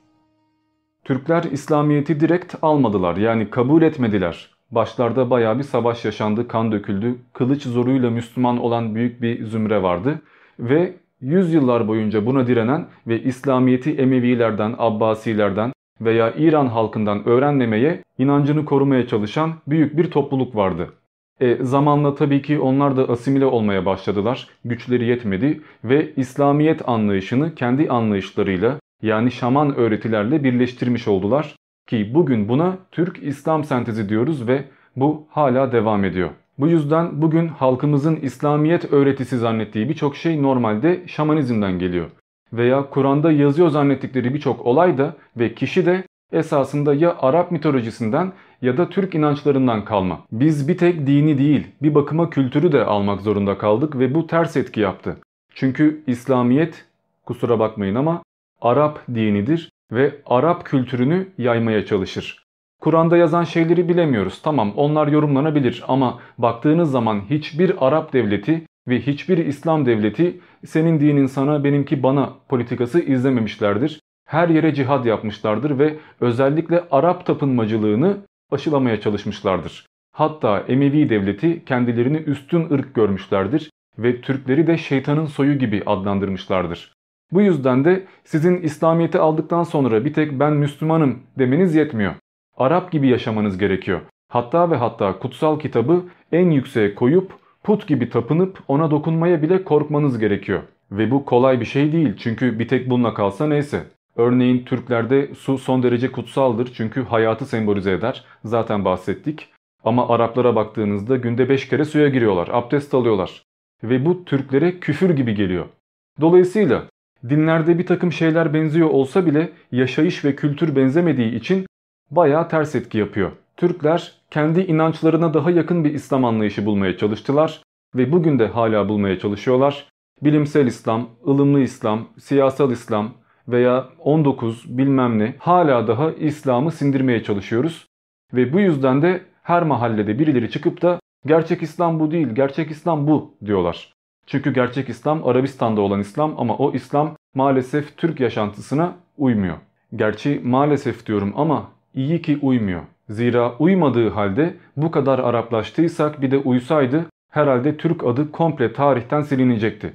Türkler İslamiyet'i direkt almadılar yani kabul etmediler. Başlarda baya bir savaş yaşandı, kan döküldü. Kılıç zoruyla Müslüman olan büyük bir zümre vardı. Ve yüzyıllar boyunca buna direnen ve İslamiyet'i Emevilerden, Abbasilerden veya İran halkından öğrenmemeye, inancını korumaya çalışan büyük bir topluluk vardı. E, zamanla tabii ki onlar da asimile olmaya başladılar. Güçleri yetmedi ve İslamiyet anlayışını kendi anlayışlarıyla yani şaman öğretilerle birleştirmiş oldular. Ki bugün buna Türk İslam sentezi diyoruz ve bu hala devam ediyor. Bu yüzden bugün halkımızın İslamiyet öğretisi zannettiği birçok şey normalde şamanizmden geliyor. Veya Kur'an'da yazıyor zannettikleri birçok olay da ve kişi de esasında ya Arap mitolojisinden ya da Türk inançlarından kalma. Biz bir tek dini değil bir bakıma kültürü de almak zorunda kaldık ve bu ters etki yaptı. Çünkü İslamiyet kusura bakmayın ama Arap dinidir ve Arap kültürünü yaymaya çalışır. Kur'an'da yazan şeyleri bilemiyoruz. Tamam onlar yorumlanabilir ama baktığınız zaman hiçbir Arap devleti ve hiçbir İslam devleti senin dinin sana benimki bana politikası izlememişlerdir. Her yere cihad yapmışlardır ve özellikle Arap tapınmacılığını aşılamaya çalışmışlardır. Hatta Emevi devleti kendilerini üstün ırk görmüşlerdir ve Türkleri de şeytanın soyu gibi adlandırmışlardır. Bu yüzden de sizin İslamiyet'i aldıktan sonra bir tek ben Müslümanım demeniz yetmiyor. Arap gibi yaşamanız gerekiyor. Hatta ve hatta kutsal kitabı en yükseğe koyup put gibi tapınıp ona dokunmaya bile korkmanız gerekiyor. Ve bu kolay bir şey değil çünkü bir tek bununla kalsa neyse. Örneğin Türklerde su son derece kutsaldır çünkü hayatı sembolize eder. Zaten bahsettik. Ama Araplara baktığınızda günde 5 kere suya giriyorlar, abdest alıyorlar. ve bu Türklere küfür gibi geliyor. Dolayısıyla dinlerde bir takım şeyler benziyor olsa bile yaşayış ve kültür benzemediği için bayağı ters etki yapıyor. Türkler kendi inançlarına daha yakın bir İslam anlayışı bulmaya çalıştılar ve bugün de hala bulmaya çalışıyorlar. Bilimsel İslam, ılımlı İslam, siyasal İslam veya 19 bilmem ne hala daha İslam'ı sindirmeye çalışıyoruz. Ve bu yüzden de her mahallede birileri çıkıp da gerçek İslam bu değil, gerçek İslam bu diyorlar. Çünkü gerçek İslam Arabistan'da olan İslam ama o İslam maalesef Türk yaşantısına uymuyor. Gerçi maalesef diyorum ama iyi ki uymuyor. Zira uymadığı halde bu kadar Araplaştıysak bir de uysaydı herhalde Türk adı komple tarihten silinecekti.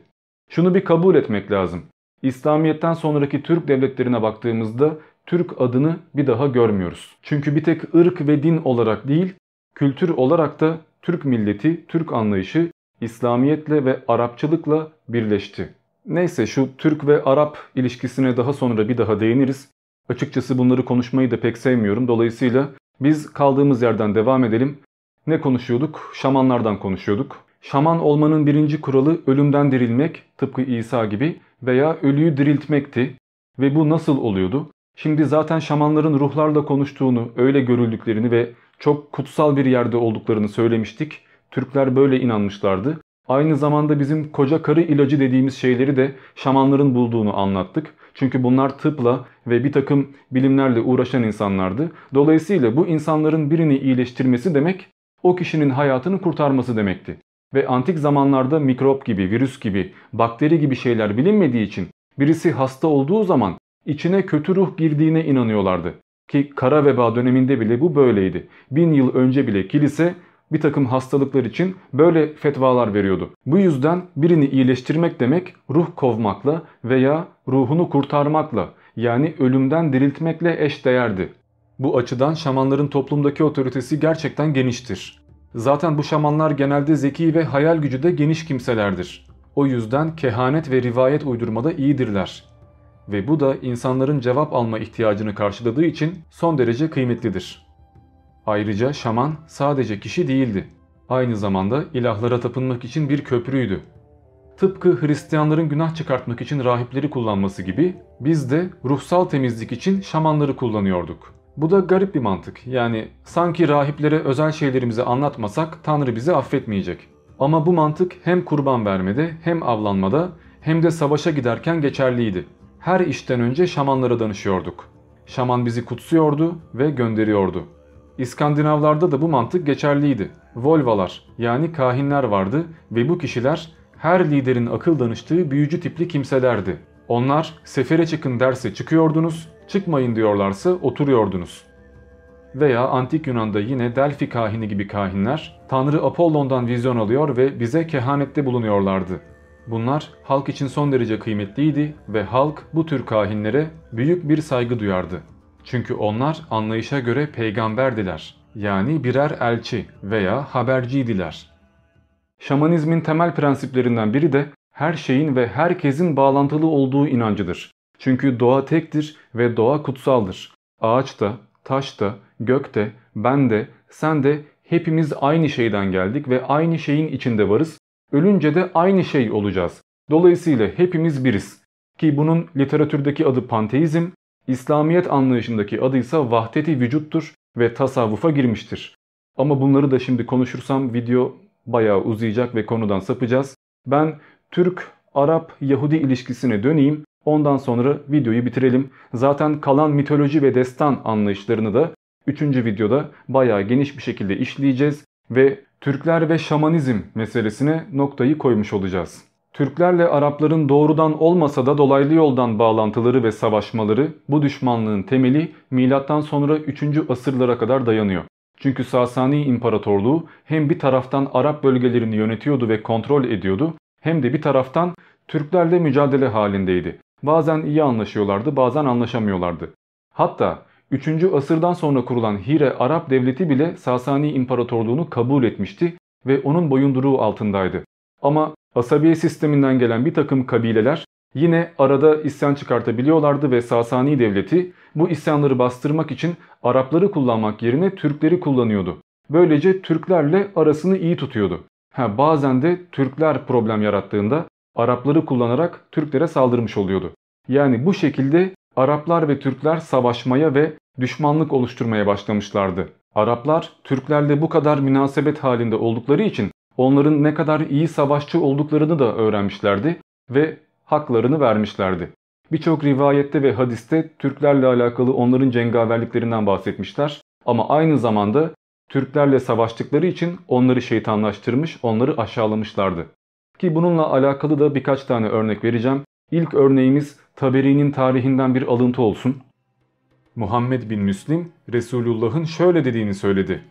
Şunu bir kabul etmek lazım. İslamiyet'ten sonraki Türk devletlerine baktığımızda Türk adını bir daha görmüyoruz. Çünkü bir tek ırk ve din olarak değil, kültür olarak da Türk milleti, Türk anlayışı İslamiyetle ve Arapçılıkla birleşti. Neyse şu Türk ve Arap ilişkisine daha sonra bir daha değiniriz. Açıkçası bunları konuşmayı da pek sevmiyorum. Dolayısıyla biz kaldığımız yerden devam edelim. Ne konuşuyorduk? Şamanlardan konuşuyorduk. Şaman olmanın birinci kuralı ölümden dirilmek tıpkı İsa gibi veya ölüyü diriltmekti. Ve bu nasıl oluyordu? Şimdi zaten şamanların ruhlarla konuştuğunu, öyle görüldüklerini ve çok kutsal bir yerde olduklarını söylemiştik. Türkler böyle inanmışlardı. Aynı zamanda bizim koca karı ilacı dediğimiz şeyleri de şamanların bulduğunu anlattık. Çünkü bunlar tıpla ve bir takım bilimlerle uğraşan insanlardı. Dolayısıyla bu insanların birini iyileştirmesi demek o kişinin hayatını kurtarması demekti. Ve antik zamanlarda mikrop gibi, virüs gibi, bakteri gibi şeyler bilinmediği için birisi hasta olduğu zaman içine kötü ruh girdiğine inanıyorlardı. Ki kara veba döneminde bile bu böyleydi. Bin yıl önce bile kilise bir takım hastalıklar için böyle fetvalar veriyordu. Bu yüzden birini iyileştirmek demek ruh kovmakla veya ruhunu kurtarmakla yani ölümden diriltmekle eş değerdi. Bu açıdan şamanların toplumdaki otoritesi gerçekten geniştir. Zaten bu şamanlar genelde zeki ve hayal gücü de geniş kimselerdir. O yüzden kehanet ve rivayet uydurmada iyidirler. Ve bu da insanların cevap alma ihtiyacını karşıladığı için son derece kıymetlidir. Ayrıca şaman sadece kişi değildi. Aynı zamanda ilahlara tapınmak için bir köprüydü. Tıpkı Hristiyanların günah çıkartmak için rahipleri kullanması gibi biz de ruhsal temizlik için şamanları kullanıyorduk. Bu da garip bir mantık. Yani sanki rahiplere özel şeylerimizi anlatmasak Tanrı bizi affetmeyecek. Ama bu mantık hem kurban vermede hem avlanmada hem de savaşa giderken geçerliydi. Her işten önce şamanlara danışıyorduk. Şaman bizi kutsuyordu ve gönderiyordu. İskandinavlarda da bu mantık geçerliydi. Volvalar yani kahinler vardı ve bu kişiler her liderin akıl danıştığı büyücü tipli kimselerdi. Onlar sefere çıkın derse çıkıyordunuz, çıkmayın diyorlarsa oturuyordunuz. Veya antik Yunan'da yine Delphi kahini gibi kahinler Tanrı Apollon'dan vizyon alıyor ve bize kehanette bulunuyorlardı. Bunlar halk için son derece kıymetliydi ve halk bu tür kahinlere büyük bir saygı duyardı. Çünkü onlar anlayışa göre peygamberdiler. Yani birer elçi veya haberciydiler. Şamanizmin temel prensiplerinden biri de her şeyin ve herkesin bağlantılı olduğu inancıdır. Çünkü doğa tektir ve doğa kutsaldır. Ağaçta, taşta, gökte, ben de, sen de hepimiz aynı şeyden geldik ve aynı şeyin içinde varız. Ölünce de aynı şey olacağız. Dolayısıyla hepimiz biriz. Ki bunun literatürdeki adı panteizm, İslamiyet anlayışındaki adı ise vahdeti vücuttur ve tasavvufa girmiştir. Ama bunları da şimdi konuşursam video bayağı uzayacak ve konudan sapacağız. Ben Türk-Arap-Yahudi ilişkisine döneyim. Ondan sonra videoyu bitirelim. Zaten kalan mitoloji ve destan anlayışlarını da 3. videoda bayağı geniş bir şekilde işleyeceğiz ve Türkler ve şamanizm meselesine noktayı koymuş olacağız. Türklerle Arapların doğrudan olmasa da dolaylı yoldan bağlantıları ve savaşmaları bu düşmanlığın temeli milattan sonra 3. asırlara kadar dayanıyor. Çünkü Sasani İmparatorluğu hem bir taraftan Arap bölgelerini yönetiyordu ve kontrol ediyordu hem de bir taraftan Türklerle mücadele halindeydi. Bazen iyi anlaşıyorlardı bazen anlaşamıyorlardı. Hatta 3. asırdan sonra kurulan Hire Arap devleti bile Sasani İmparatorluğunu kabul etmişti ve onun boyunduruğu altındaydı. Ama asabiye sisteminden gelen bir takım kabileler yine arada isyan çıkartabiliyorlardı ve Sasani devleti bu isyanları bastırmak için Arapları kullanmak yerine Türkleri kullanıyordu. Böylece Türklerle arasını iyi tutuyordu. Ha, bazen de Türkler problem yarattığında Arapları kullanarak Türklere saldırmış oluyordu. Yani bu şekilde Araplar ve Türkler savaşmaya ve düşmanlık oluşturmaya başlamışlardı. Araplar Türklerle bu kadar münasebet halinde oldukları için onların ne kadar iyi savaşçı olduklarını da öğrenmişlerdi ve haklarını vermişlerdi. Birçok rivayette ve hadiste Türklerle alakalı onların cengaverliklerinden bahsetmişler ama aynı zamanda Türklerle savaştıkları için onları şeytanlaştırmış, onları aşağılamışlardı. Ki bununla alakalı da birkaç tane örnek vereceğim. İlk örneğimiz Taberi'nin tarihinden bir alıntı olsun. Muhammed bin Müslim Resulullah'ın şöyle dediğini söyledi.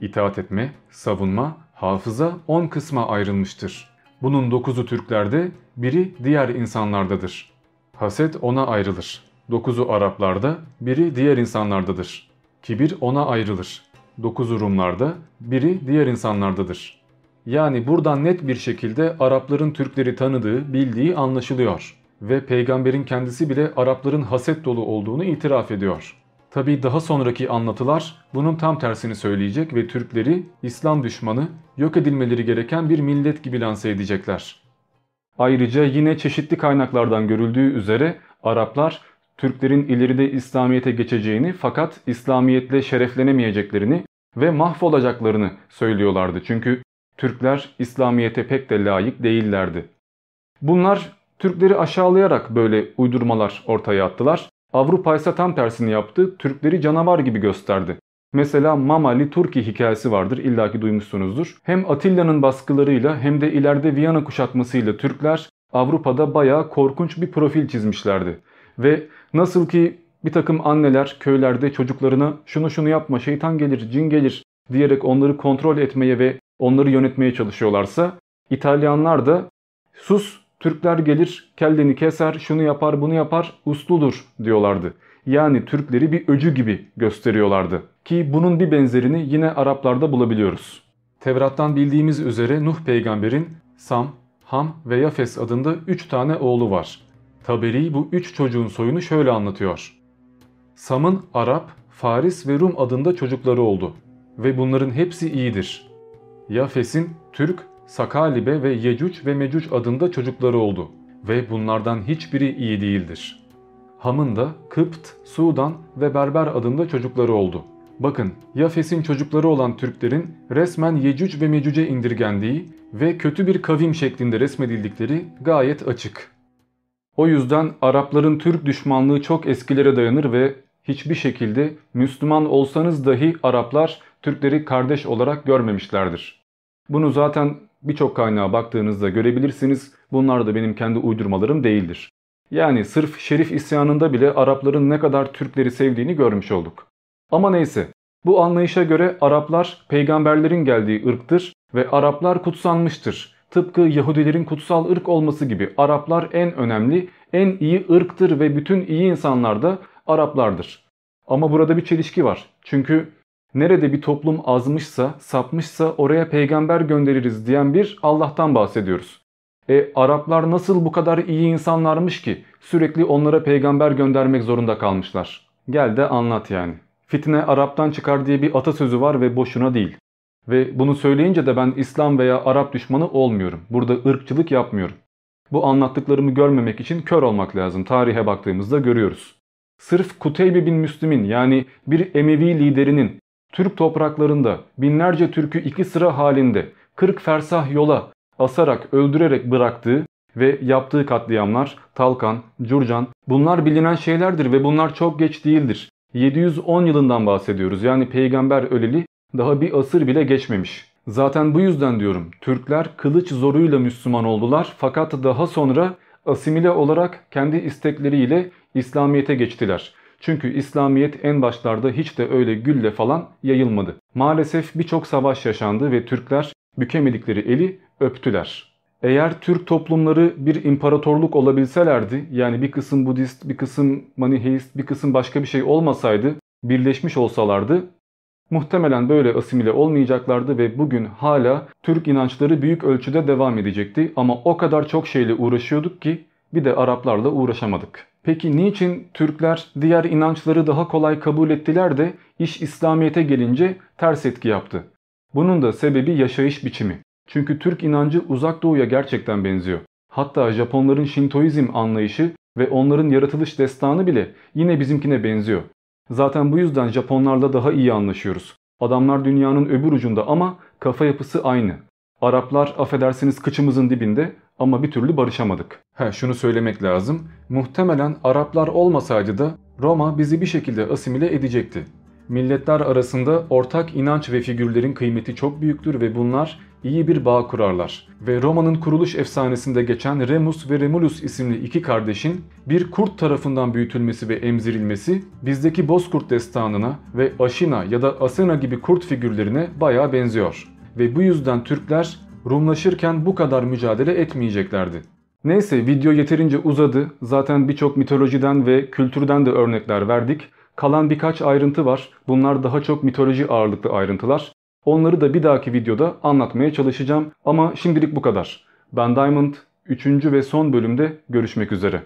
İtaat etme, savunma, hafıza 10 kısma ayrılmıştır. Bunun 9'u Türklerde, biri diğer insanlardadır. Haset ona ayrılır. 9'u Araplarda, biri diğer insanlardadır. Kibir ona ayrılır. 9'u Rumlarda, biri diğer insanlardadır. Yani buradan net bir şekilde Arapların Türkleri tanıdığı, bildiği anlaşılıyor. Ve peygamberin kendisi bile Arapların haset dolu olduğunu itiraf ediyor. Tabi daha sonraki anlatılar bunun tam tersini söyleyecek ve Türkleri İslam düşmanı, yok edilmeleri gereken bir millet gibi lanse edecekler. Ayrıca yine çeşitli kaynaklardan görüldüğü üzere Araplar Türklerin ileride İslamiyet'e geçeceğini fakat İslamiyetle şereflenemeyeceklerini ve mahvolacaklarını söylüyorlardı. Çünkü Türkler İslamiyet'e pek de layık değillerdi. Bunlar Türkleri aşağılayarak böyle uydurmalar ortaya attılar. Avrupa ise tam tersini yaptı. Türkleri canavar gibi gösterdi. Mesela Mamali Turki hikayesi vardır illaki duymuşsunuzdur. Hem Atilla'nın baskılarıyla hem de ileride Viyana kuşatmasıyla Türkler Avrupa'da bayağı korkunç bir profil çizmişlerdi. Ve nasıl ki bir takım anneler köylerde çocuklarına şunu şunu yapma şeytan gelir cin gelir diyerek onları kontrol etmeye ve onları yönetmeye çalışıyorlarsa İtalyanlar da sus Türkler gelir kelleni keser şunu yapar bunu yapar usludur diyorlardı. Yani Türkleri bir öcü gibi gösteriyorlardı. Ki bunun bir benzerini yine Araplarda bulabiliyoruz. Tevrat'tan bildiğimiz üzere Nuh peygamberin Sam, Ham ve Yafes adında 3 tane oğlu var. Taberi bu 3 çocuğun soyunu şöyle anlatıyor. Sam'ın Arap, Faris ve Rum adında çocukları oldu ve bunların hepsi iyidir. Yafes'in Türk, Sakalibe ve Yecüc ve Mecüc adında çocukları oldu ve bunlardan hiçbiri iyi değildir. Ham'ın da Kıpt, Sudan ve Berber adında çocukları oldu. Bakın Yafes'in çocukları olan Türklerin resmen Yecüc ve Mecüc'e indirgendiği ve kötü bir kavim şeklinde resmedildikleri gayet açık. O yüzden Arapların Türk düşmanlığı çok eskilere dayanır ve hiçbir şekilde Müslüman olsanız dahi Araplar Türkleri kardeş olarak görmemişlerdir. Bunu zaten birçok kaynağa baktığınızda görebilirsiniz. Bunlar da benim kendi uydurmalarım değildir. Yani sırf Şerif isyanında bile Arapların ne kadar Türkleri sevdiğini görmüş olduk. Ama neyse bu anlayışa göre Araplar peygamberlerin geldiği ırktır ve Araplar kutsanmıştır. Tıpkı Yahudilerin kutsal ırk olması gibi Araplar en önemli, en iyi ırktır ve bütün iyi insanlar da Araplardır. Ama burada bir çelişki var. Çünkü nerede bir toplum azmışsa, sapmışsa oraya peygamber göndeririz diyen bir Allah'tan bahsediyoruz. E Araplar nasıl bu kadar iyi insanlarmış ki sürekli onlara peygamber göndermek zorunda kalmışlar? Gel de anlat yani. Fitne Arap'tan çıkar diye bir atasözü var ve boşuna değil. Ve bunu söyleyince de ben İslam veya Arap düşmanı olmuyorum. Burada ırkçılık yapmıyorum. Bu anlattıklarımı görmemek için kör olmak lazım. Tarihe baktığımızda görüyoruz. Sırf Kuteybe bin Müslim'in yani bir Emevi liderinin Türk topraklarında binlerce Türk'ü iki sıra halinde 40 fersah yola asarak öldürerek bıraktığı ve yaptığı katliamlar Talkan, Curcan bunlar bilinen şeylerdir ve bunlar çok geç değildir. 710 yılından bahsediyoruz yani peygamber öleli daha bir asır bile geçmemiş. Zaten bu yüzden diyorum Türkler kılıç zoruyla Müslüman oldular fakat daha sonra asimile olarak kendi istekleriyle İslamiyet'e geçtiler. Çünkü İslamiyet en başlarda hiç de öyle gülle falan yayılmadı. Maalesef birçok savaş yaşandı ve Türkler bükemedikleri eli öptüler. Eğer Türk toplumları bir imparatorluk olabilselerdi yani bir kısım Budist, bir kısım Maniheist, bir kısım başka bir şey olmasaydı birleşmiş olsalardı muhtemelen böyle asimile olmayacaklardı ve bugün hala Türk inançları büyük ölçüde devam edecekti ama o kadar çok şeyle uğraşıyorduk ki bir de Araplarla uğraşamadık. Peki niçin Türkler diğer inançları daha kolay kabul ettiler de iş İslamiyet'e gelince ters etki yaptı? Bunun da sebebi yaşayış biçimi. Çünkü Türk inancı uzak doğuya gerçekten benziyor. Hatta Japonların Shintoizm anlayışı ve onların yaratılış destanı bile yine bizimkine benziyor. Zaten bu yüzden Japonlarla daha iyi anlaşıyoruz. Adamlar dünyanın öbür ucunda ama kafa yapısı aynı. Araplar affedersiniz kıçımızın dibinde ama bir türlü barışamadık. He şunu söylemek lazım. Muhtemelen Araplar olmasaydı da Roma bizi bir şekilde asimile edecekti. Milletler arasında ortak inanç ve figürlerin kıymeti çok büyüktür ve bunlar iyi bir bağ kurarlar. Ve Roma'nın kuruluş efsanesinde geçen Remus ve Remulus isimli iki kardeşin bir kurt tarafından büyütülmesi ve emzirilmesi bizdeki Bozkurt destanına ve Aşina ya da Asena gibi kurt figürlerine bayağı benziyor. Ve bu yüzden Türkler Rumlaşırken bu kadar mücadele etmeyeceklerdi. Neyse video yeterince uzadı. Zaten birçok mitolojiden ve kültürden de örnekler verdik. Kalan birkaç ayrıntı var. Bunlar daha çok mitoloji ağırlıklı ayrıntılar. Onları da bir dahaki videoda anlatmaya çalışacağım. Ama şimdilik bu kadar. Ben Diamond 3. ve son bölümde görüşmek üzere.